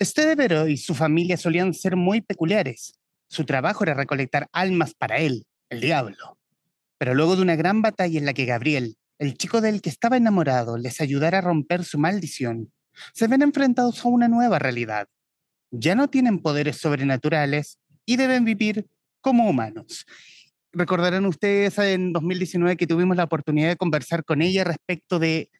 Estedevero y su familia solían ser muy peculiares. Su trabajo era recolectar almas para él, el diablo. Pero luego de una gran batalla en la que Gabriel, el chico del que estaba enamorado, les ayudara a romper su maldición, se ven enfrentados a una nueva realidad. Ya no tienen poderes sobrenaturales y deben vivir como humanos. Recordarán ustedes en 2019 que tuvimos la oportunidad de conversar con ella respecto de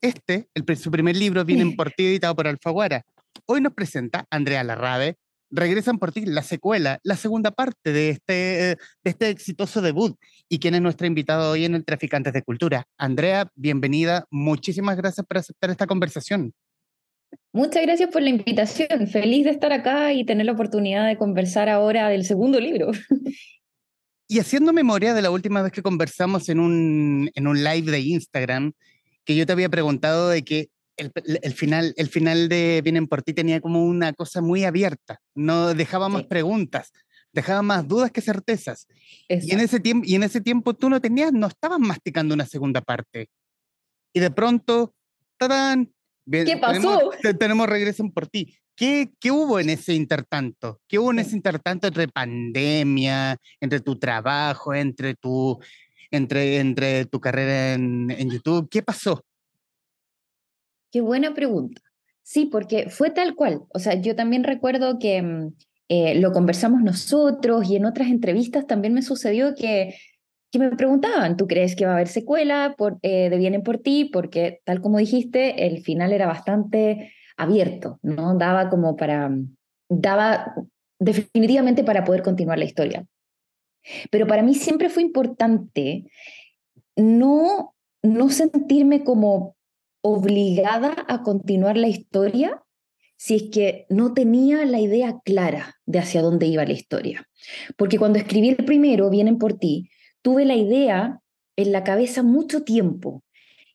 este, el, su primer libro, Vienen por ti, editado por Alfaguara. Hoy nos presenta Andrea Larrabe, Regresan por ti, la secuela, la segunda parte de este, de este exitoso debut. ¿Y quién es nuestra invitada hoy en el Traficantes de Cultura? Andrea, bienvenida. Muchísimas gracias por aceptar esta conversación. Muchas gracias por la invitación. Feliz de estar acá y tener la oportunidad de conversar ahora del segundo libro. Y haciendo memoria de la última vez que conversamos en un, en un live de Instagram, que yo te había preguntado de que el, final, el final de Vienen por ti tenía como una cosa muy abierta, no dejaba más preguntas, dejaba más dudas que certezas. Y en, ese tiempo, y en ese tiempo tú no tenías, no estabas masticando una segunda parte. Y de pronto, ¡tadán! ¿Qué pasó? Tenemos, Regresen por ti. ¿Qué, ¿Qué, hubo en ese intertanto? ¿Qué hubo en ese intertanto entre pandemia, entre tu trabajo, entre tu, entre, entre tu carrera en, en YouTube? ¿Qué pasó? Qué buena pregunta. Sí, porque fue tal cual. O sea, yo también recuerdo que mm, eh, lo conversamos nosotros y en otras entrevistas también me sucedió que, que me preguntaban, ¿tú crees que va a haber secuela por, eh, de Vienen por ti? Porque tal como dijiste, el final era bastante abierto, ¿no? Daba como para, mm, daba definitivamente para poder continuar la historia. Pero para mí siempre fue importante no, no sentirme como obligada a continuar la historia si es que no tenía la idea clara de hacia dónde iba la historia. Porque cuando escribí el primero, Vienen por ti, tuve la idea en la cabeza mucho tiempo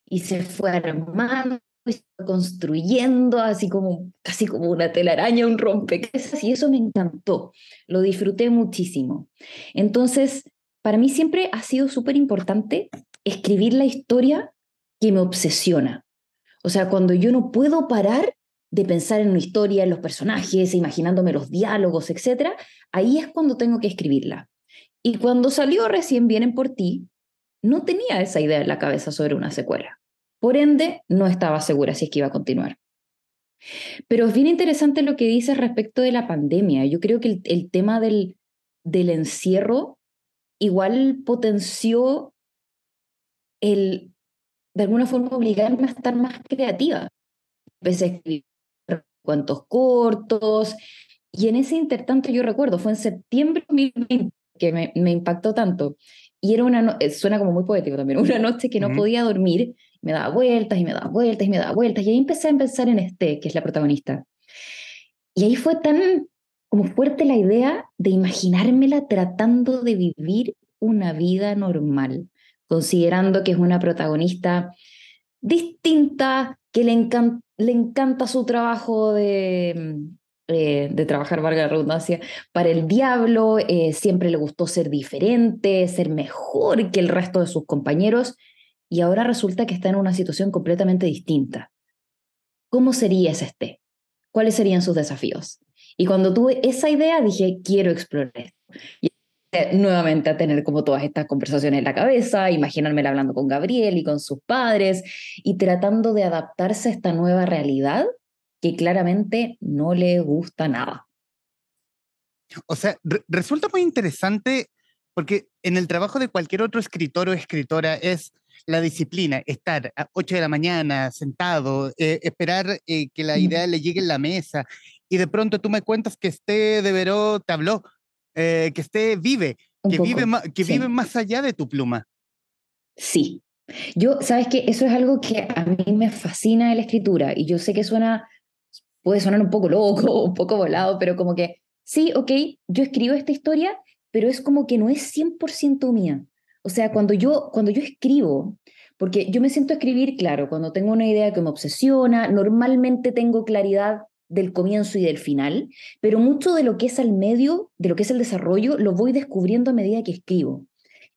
y se fue armando y construyendo así como casi como una telaraña, un rompecabezas y eso me encantó, lo disfruté muchísimo. Entonces, para mí siempre ha sido súper importante escribir la historia que me obsesiona, o sea, cuando yo no puedo parar de pensar en una historia, en los personajes, imaginándome los diálogos, etc., ahí es cuando tengo que escribirla. Y cuando salió recién Vienen por ti, no tenía esa idea en la cabeza sobre una secuela. Por ende, no estaba segura si es que iba a continuar. Pero es bien interesante lo que dices respecto de la pandemia. Yo creo que el, tema del, del encierro igual potenció el de alguna forma obligarme a estar más creativa. Empecé a escribir cuentos cortos y en ese intertanto yo recuerdo, fue en septiembre de 2020 que me, me impactó tanto. Y era una, eh, suena como muy poético también, una noche que no podía dormir, me daba vueltas y me daba vueltas y me daba vueltas. Y ahí empecé a pensar en este, que es la protagonista. Y ahí fue tan como fuerte la idea de imaginármela tratando de vivir una vida normal considerando que es una protagonista distinta, que le, le encanta su trabajo de, mm, eh, de trabajar, valga la redundancia, para el diablo, eh, siempre le gustó ser diferente, ser mejor que el resto de sus compañeros, y ahora resulta que está en una situación completamente distinta. ¿Cómo sería ese este? ¿Cuáles serían sus desafíos? Y cuando tuve esa idea dije, quiero explorar esto. Nuevamente a tener como todas estas conversaciones en la cabeza, imaginarme hablando con Gabriel y con sus padres y tratando de adaptarse a esta nueva realidad que claramente no le gusta nada. O sea, resulta muy interesante porque en el trabajo de cualquier otro escritor o escritora es la disciplina, estar a 8 de la mañana sentado, eh, esperar eh, que la idea le llegue en la mesa y de pronto tú me cuentas que este de Veró te habló, eh, que esté vive, que, vive, que vive más allá de tu pluma. Sí. Yo, sabes que eso es algo que a mí me fascina de la escritura y yo sé que suena, puede sonar un poco loco, un poco volado, pero como que, sí, ok, yo escribo esta historia, pero es como que no es 100% mía. O sea, cuando yo, cuando yo escribo, porque yo me siento a escribir, claro, cuando tengo una idea que me obsesiona, normalmente tengo claridad del comienzo y del final, pero mucho de lo que es al medio, de lo que es el desarrollo, lo voy descubriendo a medida que escribo.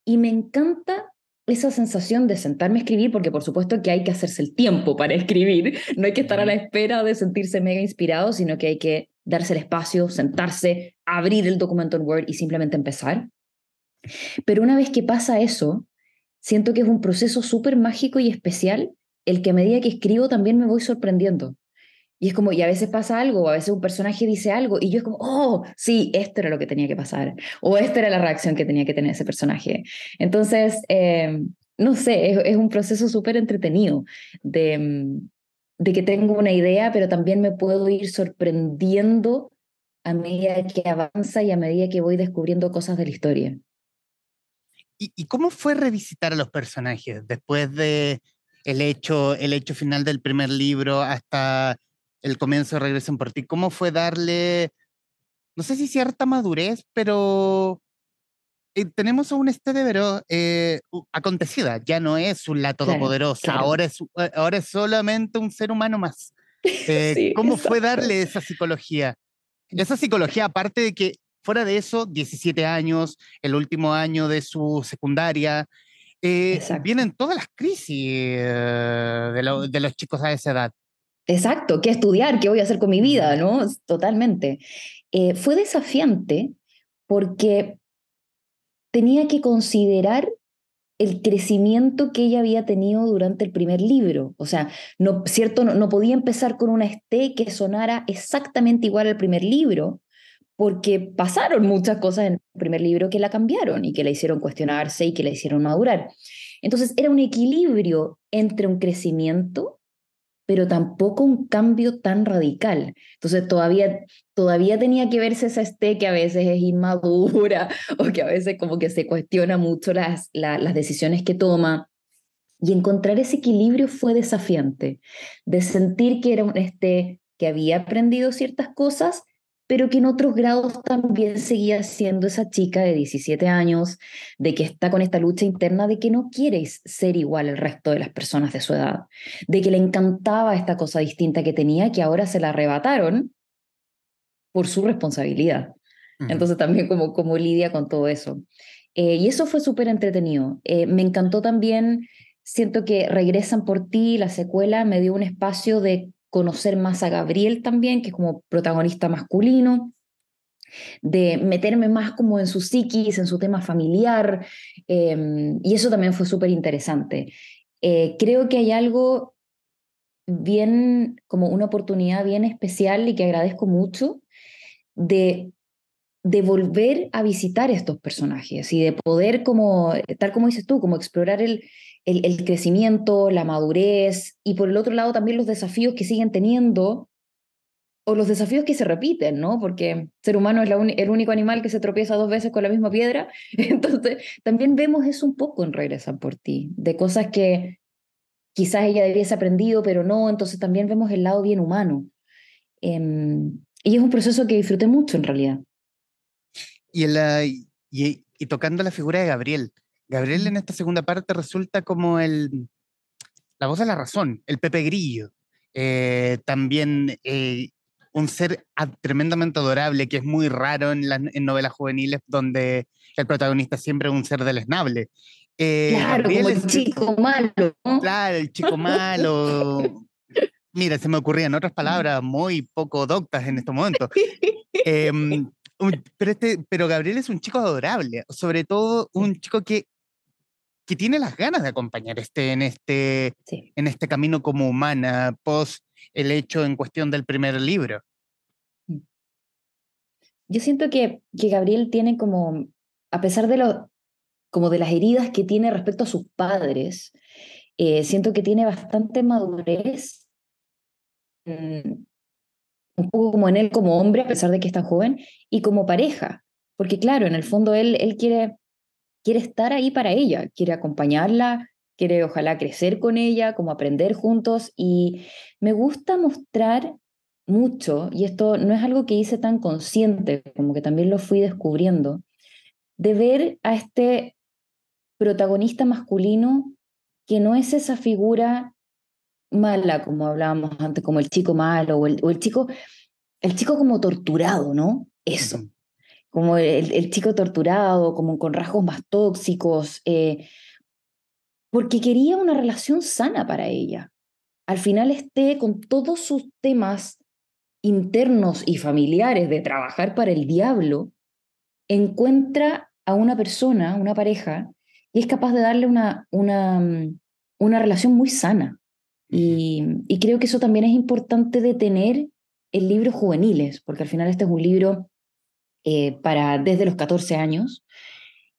Y me encanta esa sensación de sentarme a escribir, porque por supuesto que hay que hacerse el tiempo para escribir, no hay que estar a la espera de sentirse mega inspirado, sino que hay que darse el espacio, sentarse, abrir el documento en Word y simplemente empezar. Pero una vez que pasa eso, siento que es un proceso súper mágico y especial el que a medida que escribo también me voy sorprendiendo. Y es como, y a veces pasa algo, o a veces un personaje dice algo, y yo es como, oh, sí, esto era lo que tenía que pasar, o esta era la reacción que tenía que tener ese personaje. Entonces, eh, no sé, es, un proceso súper entretenido de, de que tengo una idea, pero también me puedo ir sorprendiendo a medida que avanza y a medida que voy descubriendo cosas de la historia. ¿Y, y cómo fue revisitar a los personajes después de el hecho, el hecho final del primer libro hasta el comienzo de Regresan por ti? ¿Cómo fue darle, no sé si cierta madurez, pero eh, tenemos a un Estedevero eh, acontecida, ya no es un la todopoderosa, Ahora, es, eh, ahora es solamente un ser humano más. Eh, ¿Cómo fue darle esa psicología? Esa psicología, aparte de que fuera de eso, 17 años, el último año de su secundaria, vienen todas las crisis de, de los chicos a esa edad. Exacto, ¿qué estudiar? ¿Qué voy a hacer con mi vida? ¿no? Totalmente. Eh, fue desafiante porque tenía que considerar el crecimiento que ella había tenido durante el primer libro. O sea, no, cierto, no, podía empezar con una esté que sonara exactamente igual al primer libro, porque pasaron muchas cosas en el primer libro que la cambiaron y que la hicieron cuestionarse y que la hicieron madurar. Entonces era un equilibrio entre un crecimiento pero tampoco un cambio tan radical. Entonces todavía, todavía tenía que verse esa este que a veces es inmadura o que a veces como que se cuestiona mucho las, las decisiones que toma. Y encontrar ese equilibrio fue desafiante, de sentir que era un este que había aprendido ciertas cosas, pero que en otros grados también seguía siendo esa chica de 17 años, de que está con esta lucha interna de que no quiere ser igual al resto de las personas de su edad, de que le encantaba esta cosa distinta que tenía, que ahora se la arrebataron por su responsabilidad. Entonces también como, como lidia con todo eso. Eh, y eso fue súper entretenido. Eh, me encantó también, siento que Regresan por ti, la secuela, me dio un espacio de conocer más a Gabriel también, que es como protagonista masculino, de meterme más como en su psiquis, en su tema familiar, em, y eso también fue súper interesante. Eh, creo que hay algo bien, como una oportunidad bien especial y que agradezco mucho de, de volver a visitar estos personajes y de poder como, tal como dices tú, como explorar el, el, crecimiento, la madurez y por el otro lado también los desafíos que siguen teniendo o los desafíos que se repiten, ¿no? Porque ser humano es el único animal que se tropieza dos veces con la misma piedra. Entonces, también vemos eso un poco en Regresan por ti, de cosas que quizás ella hubiese aprendido, pero no. Entonces, también vemos el lado bien humano. Em, y es un proceso que disfruté mucho, en realidad. Y, y, y tocando la figura de Gabriel, Gabriel en esta segunda parte resulta como el, la voz de la razón, el Pepe Grillo. Eh, también eh, un ser tremendamente adorable, que es muy raro en, las novelas juveniles, donde el protagonista siempre es un ser deleznable. Eh, claro, como el chico malo. Claro, el chico malo. Mira, se me ocurrían otras palabras muy poco doctas en estos momentos. Pero, este, pero Gabriel es un chico adorable, sobre todo un chico que que tiene las ganas de acompañar este, en, este, en este camino como humana, post el hecho en cuestión del primer libro. Mm. Yo siento que, que Gabriel tiene como, a pesar de, lo, como de las heridas que tiene respecto a sus padres, eh, siento que tiene bastante madurez, un poco como en él como hombre, a pesar de que está joven, y como pareja, porque claro, en el fondo él, él quiere quiere estar ahí para ella, quiere acompañarla, quiere ojalá crecer con ella, como aprender juntos. Y me gusta mostrar mucho, y esto no es algo que hice tan consciente, como que también lo fui descubriendo, de ver a este protagonista masculino que no es esa figura mala, como hablábamos antes, como el chico malo o el, o el chico, el chico como torturado, ¿no? Eso como el, chico torturado, como con rasgos más tóxicos, eh, porque quería una relación sana para ella. Al final esté con todos sus temas internos y familiares de trabajar para el diablo, encuentra a una persona, una pareja, y es capaz de darle una, una, mm, una relación muy sana. Y, y, creo que eso también es importante de tener en libros juveniles, porque al final este es un libro eh, para desde los 14 años,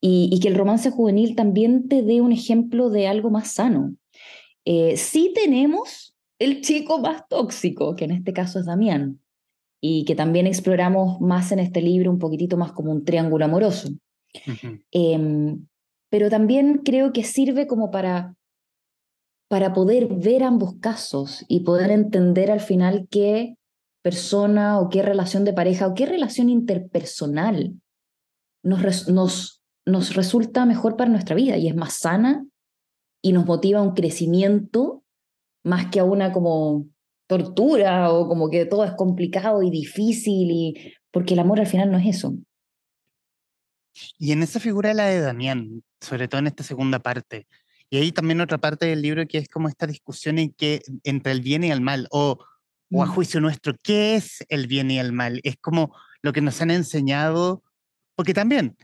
y, y, que el romance juvenil también te dé un ejemplo de algo más sano. Eh, sí tenemos el chico más tóxico, que en este caso es Damián, y que también exploramos más en este libro, un poquitito más como un triángulo amoroso. eh, pero también creo que sirve como para, para poder ver ambos casos y poder entender al final qué persona o qué relación de pareja o qué relación interpersonal nos, nos, nos resulta mejor para nuestra vida y es más sana y nos motiva a un crecimiento más que a una como tortura o como que todo es complicado y difícil y porque el amor al final no es eso. Y en esa figura la de Damián, sobre todo en esta segunda parte, y hay también otra parte del libro que es como esta discusión en que, entre el bien y el mal, o, o a mm. juicio nuestro, ¿qué es el bien y el mal? Es como lo que nos han enseñado, porque también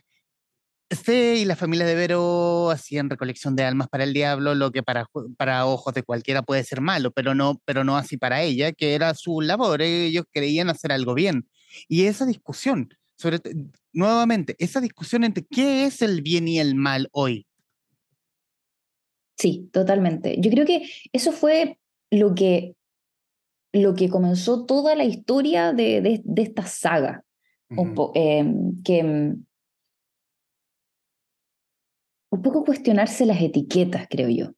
este y la familia de Vero hacían recolección de almas para el diablo, lo que para, para ojos de cualquiera puede ser malo, pero no, pero no así para ella, que era su labor, ellos creían hacer algo bien. Y esa discusión, sobre nuevamente, esa discusión entre qué es el bien y el mal hoy. Sí, totalmente. Yo creo que eso fue lo que, lo que comenzó toda la historia de, de, esta saga, em, que em, un poco cuestionarse las etiquetas, creo yo.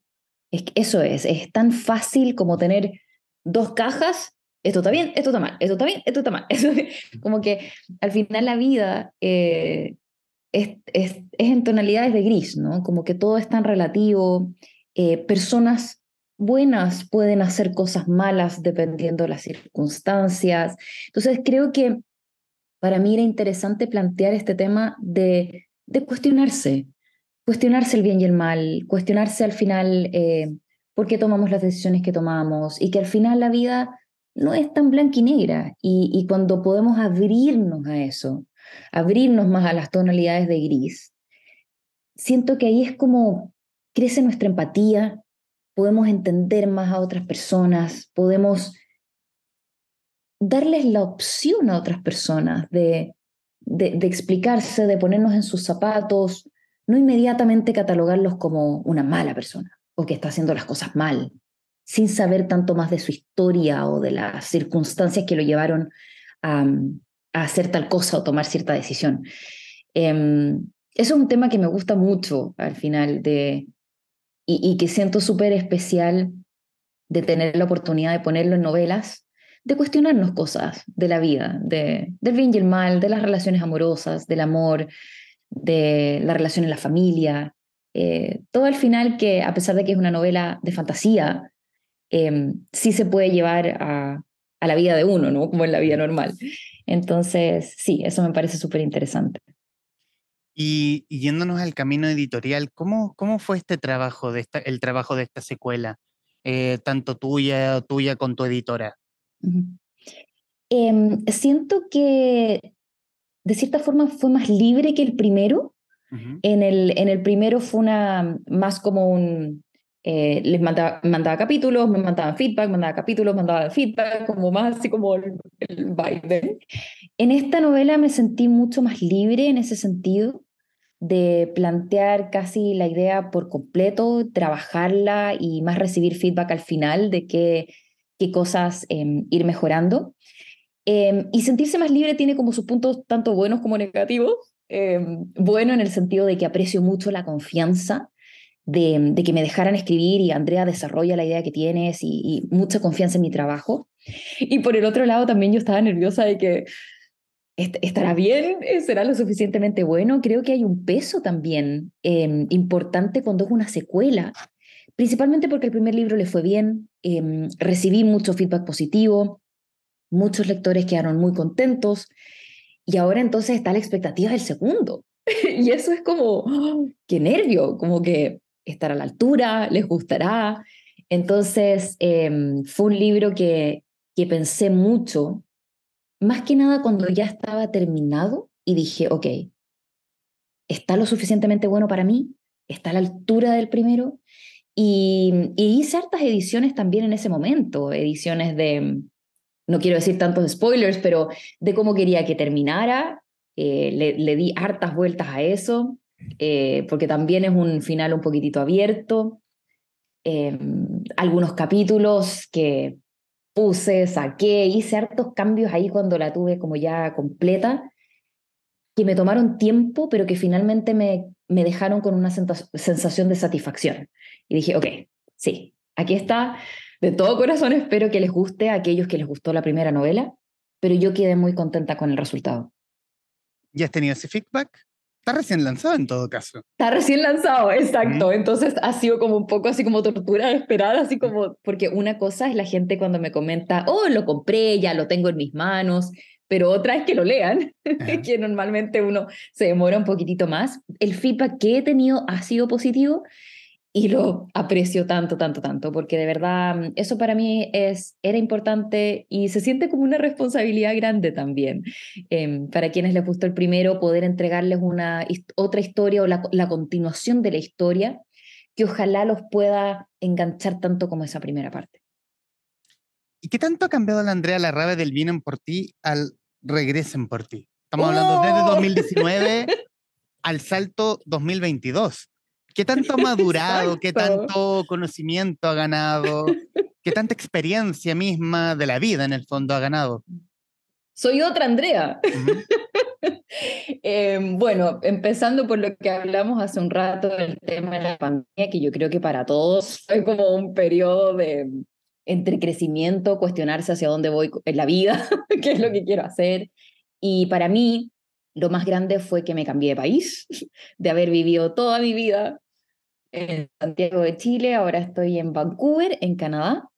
Es que eso es, es tan fácil como tener dos cajas, esto está bien, esto está mal, esto está bien, esto está mal. como que al final la vida eh, es, es, en tonalidades de gris, ¿no? Como que todo es tan relativo. Eh, personas buenas pueden hacer cosas malas dependiendo de las circunstancias. Entonces creo que para mí era interesante plantear este tema de, cuestionarse, cuestionarse el bien y el mal, cuestionarse al final eh, por qué tomamos las decisiones que tomamos y que al final la vida no es tan blanca y negra y cuando podemos abrirnos a eso, abrirnos más a las tonalidades de gris, siento que ahí es como crece nuestra empatía, podemos entender más a otras personas, podemos darles la opción a otras personas de, de, de explicarse, de ponernos en sus zapatos, no inmediatamente catalogarlos como una mala persona o que está haciendo las cosas mal, sin saber tanto más de su historia o de las circunstancias que lo llevaron a, hacer tal cosa o tomar cierta decisión. Em, eso es un tema que me gusta mucho al final de, y, que siento súper especial de tener la oportunidad de ponerlo en novelas, de cuestionarnos cosas de la vida, de, del bien y el mal, de las relaciones amorosas, del amor, de la relación en la familia, eh, todo al final que a pesar de que es una novela de fantasía, em, sí se puede llevar a, a, la vida de uno, ¿no? Como en la vida normal. Entonces, sí, eso me parece súper interesante. Y, yéndonos al camino editorial, ¿cómo, cómo fue este trabajo, de esta, el trabajo de esta secuela, eh, tanto tuya, tuya con tu editora? eh, siento que de cierta forma fue más libre que el primero. en, el, en el primero fue una, más como un, eh, les mandaba, mandaba capítulos, me mandaban feedback, mandaba capítulos, mandaba feedback, como más así como el, el Biden. En esta novela me sentí mucho más libre en ese sentido de plantear casi la idea por completo, trabajarla y más recibir feedback al final de qué, qué cosas eh, ir mejorando. Em, y sentirse más libre tiene como sus puntos tanto buenos como negativos. Em, bueno en el sentido de que aprecio mucho la confianza de, que me dejaran escribir y Andrea desarrolla la idea que tienes y, mucha confianza en mi trabajo. Y por el otro lado también yo estaba nerviosa de que estará bien, será lo suficientemente bueno. Creo que hay un peso también em, importante cuando es una secuela, principalmente porque el primer libro le fue bien, recibí mucho feedback positivo, Muchos lectores quedaron muy contentos y ahora entonces está la expectativa del segundo. y eso es como, ¡oh! qué nervio, como que estar a la altura, les gustará. Entonces, em, fue un libro que, que pensé mucho, más que nada cuando ya estaba terminado y dije, ok, ¿está lo suficientemente bueno para mí? ¿Está a la altura del primero? Y, hice hartas ediciones también en ese momento, ediciones de, no quiero decir tantos spoilers, pero de cómo quería que terminara. Eh, le, di hartas vueltas a eso, eh, porque también es un final un poquitito abierto. Em, algunos capítulos que puse, saqué, hice hartos cambios ahí cuando la tuve como ya completa, que me tomaron tiempo, pero que finalmente me, me dejaron con una sensación de satisfacción. Y dije, ok, sí, aquí está. De todo corazón espero que les guste a aquellos que les gustó la primera novela, pero yo quedé muy contenta con el resultado. ¿Ya has tenido ese feedback? Está recién lanzado en todo caso. Está recién lanzado, exacto. Entonces ha sido como un poco así como tortura esperada, así como, porque una cosa es la gente cuando me comenta, oh, lo compré, ya lo tengo en mis manos, pero otra es que lo lean, que normalmente uno se demora un poquitito más. El feedback que he tenido ha sido positivo y lo aprecio tanto, tanto, tanto, porque de verdad mm, eso para mí es, era importante y se siente como una responsabilidad grande también. Em, para quienes les gustó el primero, poder entregarles una otra historia o la, la, continuación de la historia que ojalá los pueda enganchar tanto como esa primera parte. ¿Y qué tanto ha cambiado la Andrea Larrabe del Vienen por ti al Regresen por ti? Estamos hablando desde 2019 al salto 2022. ¿Qué tanto ha madurado? ¿Qué tanto conocimiento ha ganado? ¿Qué tanta experiencia misma de la vida en el fondo ha ganado? Soy otra Andrea. Em, bueno, empezando por lo que hablamos hace un rato del tema de la pandemia, que yo creo que para todos fue como un periodo de entre crecimiento, cuestionarse hacia dónde voy en la vida, qué es lo que quiero hacer. Y para mí, lo más grande fue que me cambié de país, de haber vivido toda mi vida en Santiago de Chile, ahora estoy en Vancouver, en Canadá.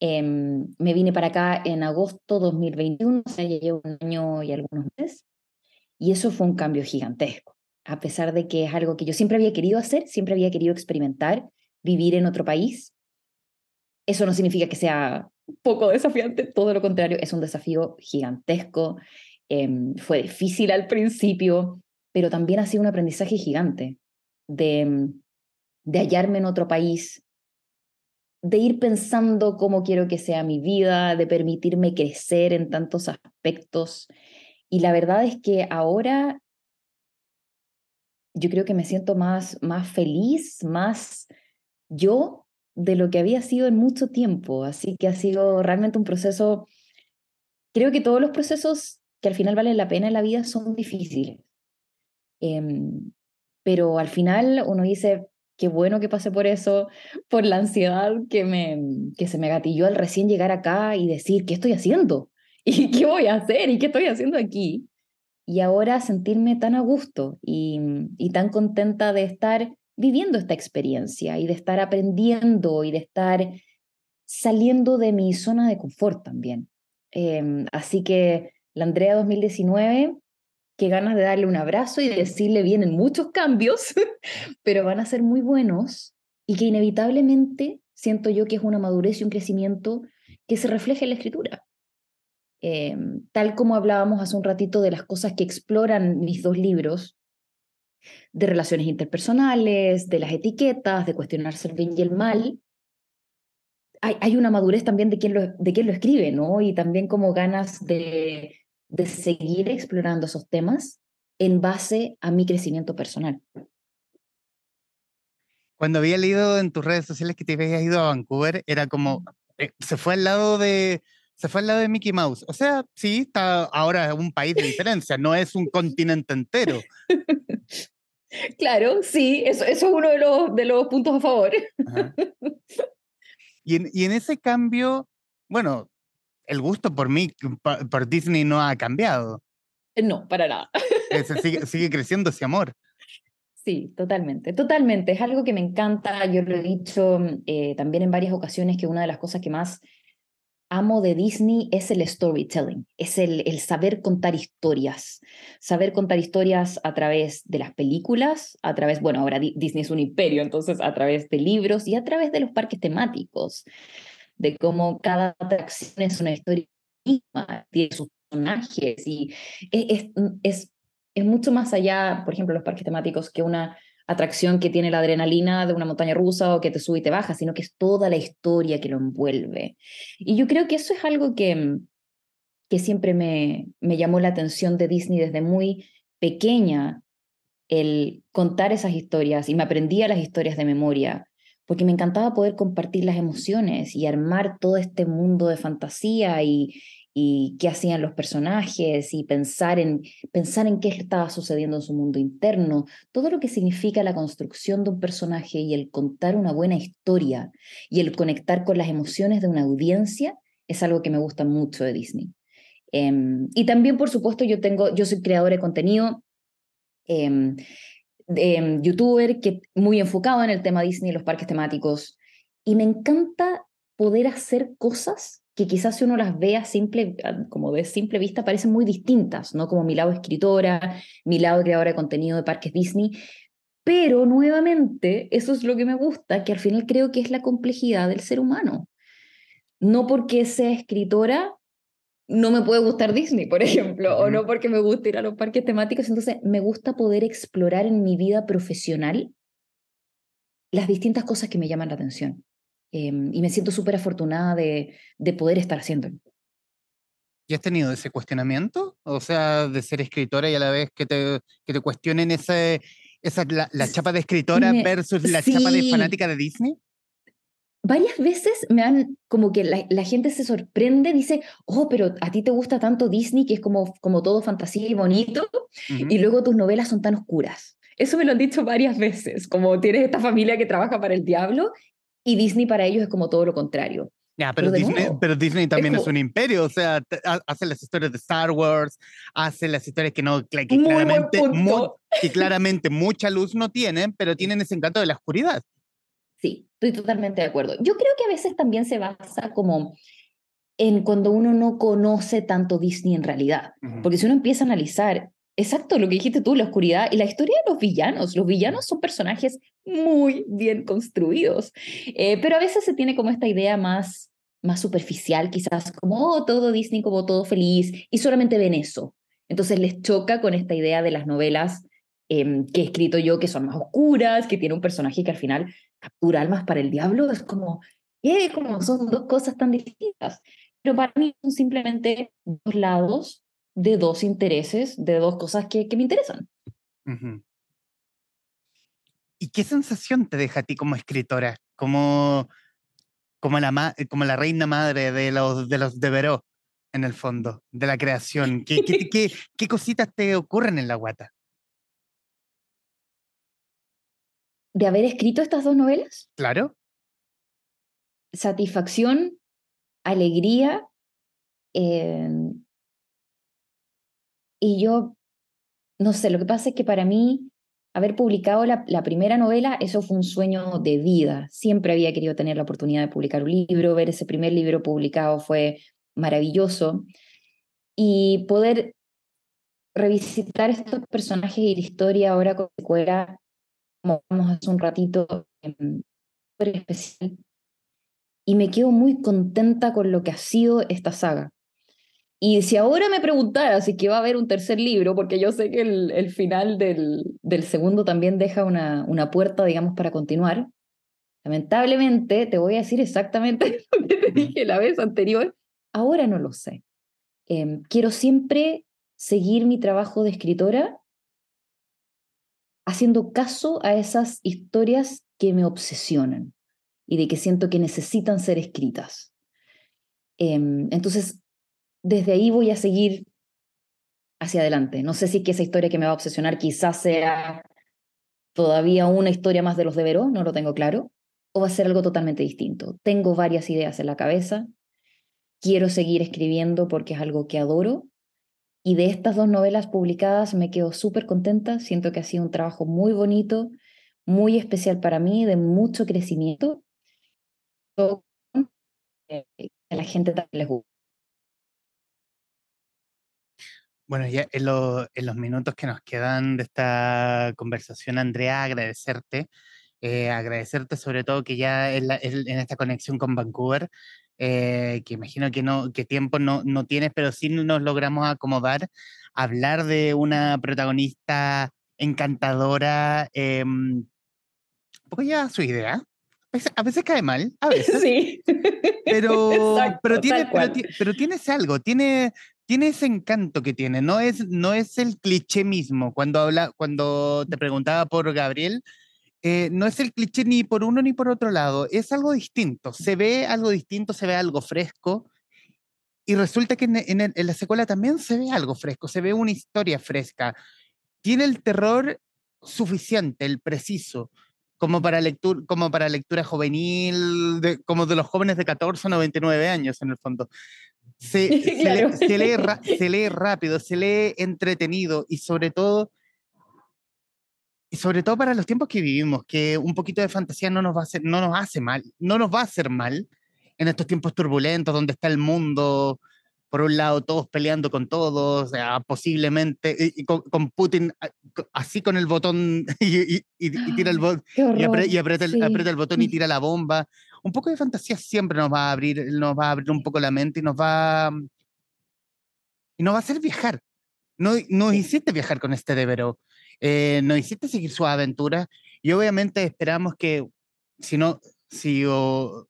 Em, me vine para acá en agosto 2021, o sea, ya llevo un año y algunos meses. Y eso fue un cambio gigantesco, a pesar de que es algo que yo siempre había querido hacer, siempre había querido experimentar, vivir en otro país. Eso no significa que sea poco desafiante, todo lo contrario, es un desafío gigantesco. Em, fue difícil al principio, pero también ha sido un aprendizaje gigante de, de hallarme en otro país, de ir pensando cómo quiero que sea mi vida, de permitirme crecer en tantos aspectos. Y la verdad es que ahora yo creo que me siento más, más feliz, más yo de lo que había sido en mucho tiempo. Así que ha sido realmente un proceso, creo que todos los procesos que al final valen la pena en la vida son difíciles. Em, pero al final uno dice, qué bueno que pasé por eso, por la ansiedad que, me, que se me gatilló al recién llegar acá y decir, ¿qué estoy haciendo? ¿Y qué voy a hacer? ¿Y qué estoy haciendo aquí? Y ahora sentirme tan a gusto y, tan contenta de estar viviendo esta experiencia y de estar aprendiendo y de estar saliendo de mi zona de confort también. Em, así que la Andrea 2019, qué ganas de darle un abrazo y de decirle vienen muchos cambios, pero van a ser muy buenos y que inevitablemente siento yo que es una madurez y un crecimiento que se refleja en la escritura. Em, tal como hablábamos hace un ratito de las cosas que exploran mis dos libros, de relaciones interpersonales, de las etiquetas, de cuestionarse el bien y el mal, hay, hay una madurez también de quien, lo, de quien lo escribe, ¿no? Y también como ganas de, de seguir explorando esos temas en base a mi crecimiento personal. Cuando había leído en tus redes sociales que te habías ido a Vancouver, era como, eh, se fue al lado de, se fue al lado de Mickey Mouse. O sea, sí, está ahora un país de diferencia, no es un continente entero. Claro, sí, eso, eso es uno de los, de los puntos a favor. Y en, y en ese cambio, bueno, el gusto por mí, por Disney no ha cambiado. No, para nada. sigue, sigue creciendo ese amor. Sí, totalmente, totalmente. Es algo que me encanta. Yo lo he dicho eh, también en varias ocasiones que una de las cosas que más amo de Disney es el storytelling, es el, el, saber contar historias, saber contar historias a través de las películas, a través, bueno, ahora Disney es un imperio, entonces a través de libros y a través de los parques temáticos, de cómo cada atracción es una historia tiene sus personajes y es, es, es mucho más allá, por ejemplo, los parques temáticos que una atracción que tiene la adrenalina de una montaña rusa o que te sube y te baja, sino que es toda la historia que lo envuelve. Y yo creo que eso es algo que, que siempre me, me llamó la atención de Disney desde muy pequeña, el contar esas historias y me aprendía las historias de memoria, porque me encantaba poder compartir las emociones y armar todo este mundo de fantasía y, y qué hacían los personajes y pensar en, pensar en qué estaba sucediendo en su mundo interno, todo lo que significa la construcción de un personaje y el contar una buena historia y el conectar con las emociones de una audiencia es algo que me gusta mucho de Disney. Em, y también, por supuesto, yo, tengo, yo soy creadora de contenido, eh, youtuber, que muy enfocado en el tema Disney y los parques temáticos, y me encanta poder hacer cosas que quizás si uno las vea simple, como de simple vista parecen muy distintas, ¿no? Como mi lado escritora, mi lado creadora de contenido de parques Disney, pero nuevamente, eso es lo que me gusta, que al final creo que es la complejidad del ser humano. No porque sea escritora, no me puede gustar Disney, por ejemplo, o no porque me guste ir a los parques temáticos, entonces me gusta poder explorar en mi vida profesional las distintas cosas que me llaman la atención. Em, y me siento súper afortunada de, de, poder estar haciendo. ¿Y has tenido ese cuestionamiento? O sea, de ser escritora y a la vez que te, que te cuestionen ese, esa, la, chapa de escritora versus la chapa de fanática de Disney? Varias veces me han, como que la, la, gente se sorprende, dice, oh, pero a ti te gusta tanto Disney, que es como, como todo fantasía y bonito, y luego tus novelas son tan oscuras. Eso me lo han dicho varias veces, como tienes esta familia que trabaja para el diablo y Disney para ellos es como todo lo contrario. Ya, pero, Disney, pero Disney también es, un imperio, o sea, hace las historias de Star Wars, hace las historias que no, que claramente, que claramente mucha luz no tienen, pero tienen ese encanto de la oscuridad. Sí, estoy totalmente de acuerdo. Yo creo que a veces también se basa como en cuando uno no conoce tanto Disney en realidad, porque si uno empieza a analizar Exacto, lo que dijiste tú, la oscuridad y la historia de los villanos. Los villanos son personajes muy bien construidos, eh, pero a veces se tiene como esta idea más, más superficial, quizás como oh, todo Disney, como todo feliz, y solamente ven eso. Entonces les choca con esta idea de las novelas em, que he escrito yo, que son más oscuras, que tiene un personaje que al final captura almas para el diablo. Es como, ¿qué? Como son dos cosas tan distintas. Pero para mí son simplemente dos lados de dos intereses, de dos cosas que, que me interesan. ¿Y qué sensación te deja a ti como escritora? Como, como, la, como la reina madre de los de los de Veró, en el fondo, de la creación. ¿Qué, qué, qué, qué cositas te ocurren en la guata? ¿De haber escrito estas dos novelas? Claro. Satisfacción, alegría, eh, y yo, no sé, lo que pasa es que para mí, haber publicado la, primera novela, eso fue un sueño de vida. Siempre había querido tener la oportunidad de publicar un libro, ver ese primer libro publicado fue maravilloso. Y poder revisitar estos personajes y la historia ahora con secuela, como vamos hace un ratito, súper especial. Y me quedo muy contenta con lo que ha sido esta saga. Y si ahora me preguntara si que va a haber un tercer libro, porque yo sé que el, el final del, del, segundo también deja una, una puerta, digamos, para continuar, lamentablemente te voy a decir exactamente lo que te dije la vez anterior, ahora no lo sé. Em, quiero siempre seguir mi trabajo de escritora haciendo caso a esas historias que me obsesionan y de que siento que necesitan ser escritas. Em, entonces, desde ahí voy a seguir hacia adelante. No sé si que esa historia que me va a obsesionar quizás sea todavía una historia más de los de Veró, no lo tengo claro, o va a ser algo totalmente distinto. Tengo varias ideas en la cabeza, quiero seguir escribiendo porque es algo que adoro, y de estas dos novelas publicadas me quedo súper contenta, siento que ha sido un trabajo muy bonito, muy especial para mí, de mucho crecimiento. Eh, la gente también les guste. Bueno, ya en, los minutos que nos quedan de esta conversación, Andrea, agradecerte, eh, agradecerte sobre todo que ya en, esta conexión con Vancouver, eh, que imagino que no, que tiempo no, no tienes, pero sí nos logramos acomodar, hablar de una protagonista encantadora, eh, un poco ya su idea, a veces cae mal, a veces. Sí. Pero, pero, tiene, pero, tienes algo, tiene, tiene ese encanto que tiene, no es, no es el cliché mismo. Cuando, habla, cuando te preguntaba por Gabriel, eh, no es el cliché ni por uno ni por otro lado, es algo distinto. Se ve algo distinto, se ve algo fresco. Y resulta que en, en la secuela también se ve algo fresco, se ve una historia fresca. Tiene el terror suficiente, el preciso como para, lectura, como para lectura juvenil, de, como de los jóvenes de 14 o 99 años en el fondo. Se, se, lee, se, lee, rápido, se lee entretenido y sobre todo, y sobre todo para los tiempos que vivimos, que un poquito de fantasía no nos va a hacer, no nos hace mal, no nos va a hacer mal en estos tiempos turbulentos donde está el mundo por un lado todos peleando con todos, o sea, posiblemente, y, con, Putin así con el botón y, tira el botón y, aprieta, el, aprieta, el, botón y tira la bomba. Un poco de fantasía siempre nos va a abrir, nos va a abrir un poco la mente y nos va y nos va a hacer viajar. No, nos hiciste viajar con este Devero, eh, nos hiciste seguir su aventura y obviamente esperamos que si no, si, o,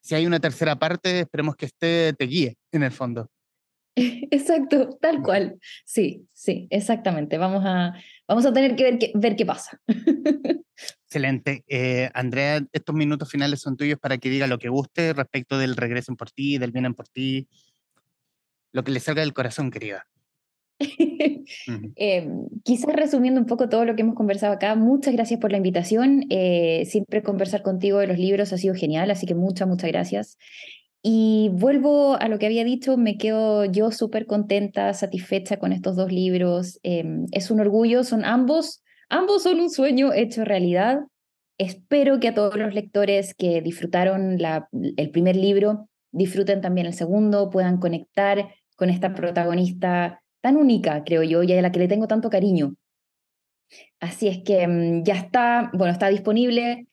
si hay una tercera parte, esperemos que este te guíe en el fondo. Exacto, tal cual. Sí, sí, exactamente. Vamos a, vamos a tener que ver, qué, ver qué pasa. Excelente. Eh, Andrea, estos minutos finales son tuyos para que diga lo que guste respecto del regreso en por ti, del vienen por ti, lo que le salga del corazón, querida. eh, quizás resumiendo un poco todo lo que hemos conversado acá, muchas gracias por la invitación. Eh, siempre conversar contigo de los libros ha sido genial, así que muchas, muchas gracias. Y vuelvo a lo que había dicho, me quedo yo súper contenta, satisfecha con estos dos libros. Em, es un orgullo, son ambos, ambos son un sueño hecho realidad. Espero que a todos los lectores que disfrutaron la, el primer libro disfruten también el segundo, puedan conectar con esta protagonista tan única, creo yo, y a la que le tengo tanto cariño. Así es que mm, ya está, bueno, está disponible,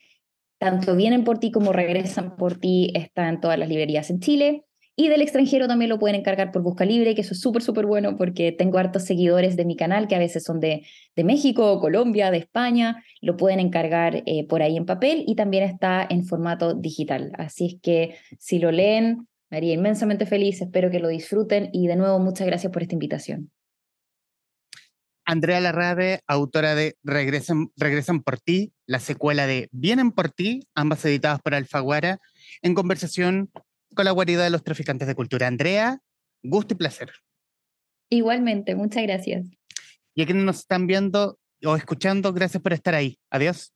tanto vienen por ti como regresan por ti, está en todas las librerías en Chile. Y del extranjero también lo pueden encargar por Busca Libre, que eso es súper, súper bueno porque tengo hartos seguidores de mi canal que a veces son de, de México, Colombia, de España. Lo pueden encargar eh, por ahí en papel y también está en formato digital. Así es que si lo leen, me haría inmensamente feliz, espero que lo disfruten y de nuevo muchas gracias por esta invitación. Andrea Larrabe, autora de Regresan, Regresan por ti, la secuela de Vienen por ti, ambas editadas por Alfaguara, en conversación con la guarida de los traficantes de cultura. Andrea, gusto y placer. Igualmente, muchas gracias. Y a quienes nos están viendo o escuchando, gracias por estar ahí. Adiós.